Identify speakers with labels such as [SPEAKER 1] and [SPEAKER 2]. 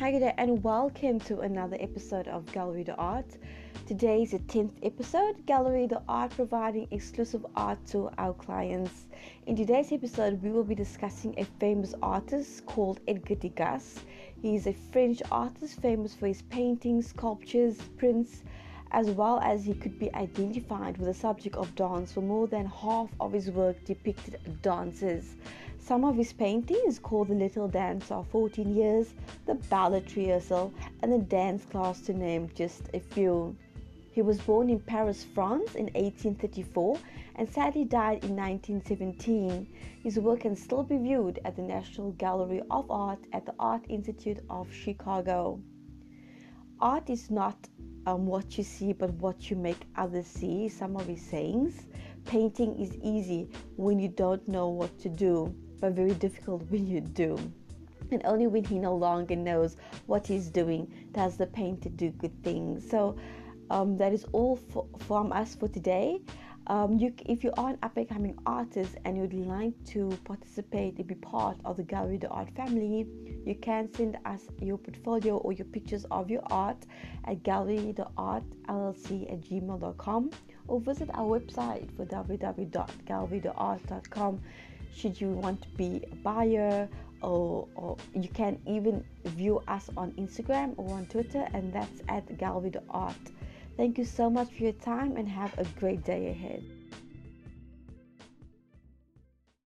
[SPEAKER 1] Hi there, and welcome to another episode of Gallery De Art. Today is the 10th episode, Gallery De Art providing exclusive art to our clients. In today's episode, we will be discussing a famous artist called Edgar Degas. He is a French artist famous for his paintings, sculptures, prints, as well as he could be identified with the subject of dance for more than half of his work depicted dances. Some of his paintings, called The Little Dance of 14 Years, The Ballet Rehearsal, and The Dance Class, to name just a few. He was born in Paris, France in 1834 and sadly died in 1917. His work can still be viewed at the National Gallery of Art at the Art Institute of Chicago. Art is not um, what you see, but what you make others see. Some of his sayings. Painting is easy when you don't know what to do, but very difficult when you do. And only when he no longer knows what he's doing does the painter do good things. So um, that is all for, from us for today. Um, you, if you are an up and coming artist and you'd like to participate and be part of the Gallery De Art family, you can send us your portfolio or your pictures of your art at gallerytheartllc at gmail.com or visit our website for www.gallerytheart.com should you want to be a buyer or, or you can even view us on Instagram or on Twitter and that's at Gallery De Art. Thank you so much for your time and have a great day ahead.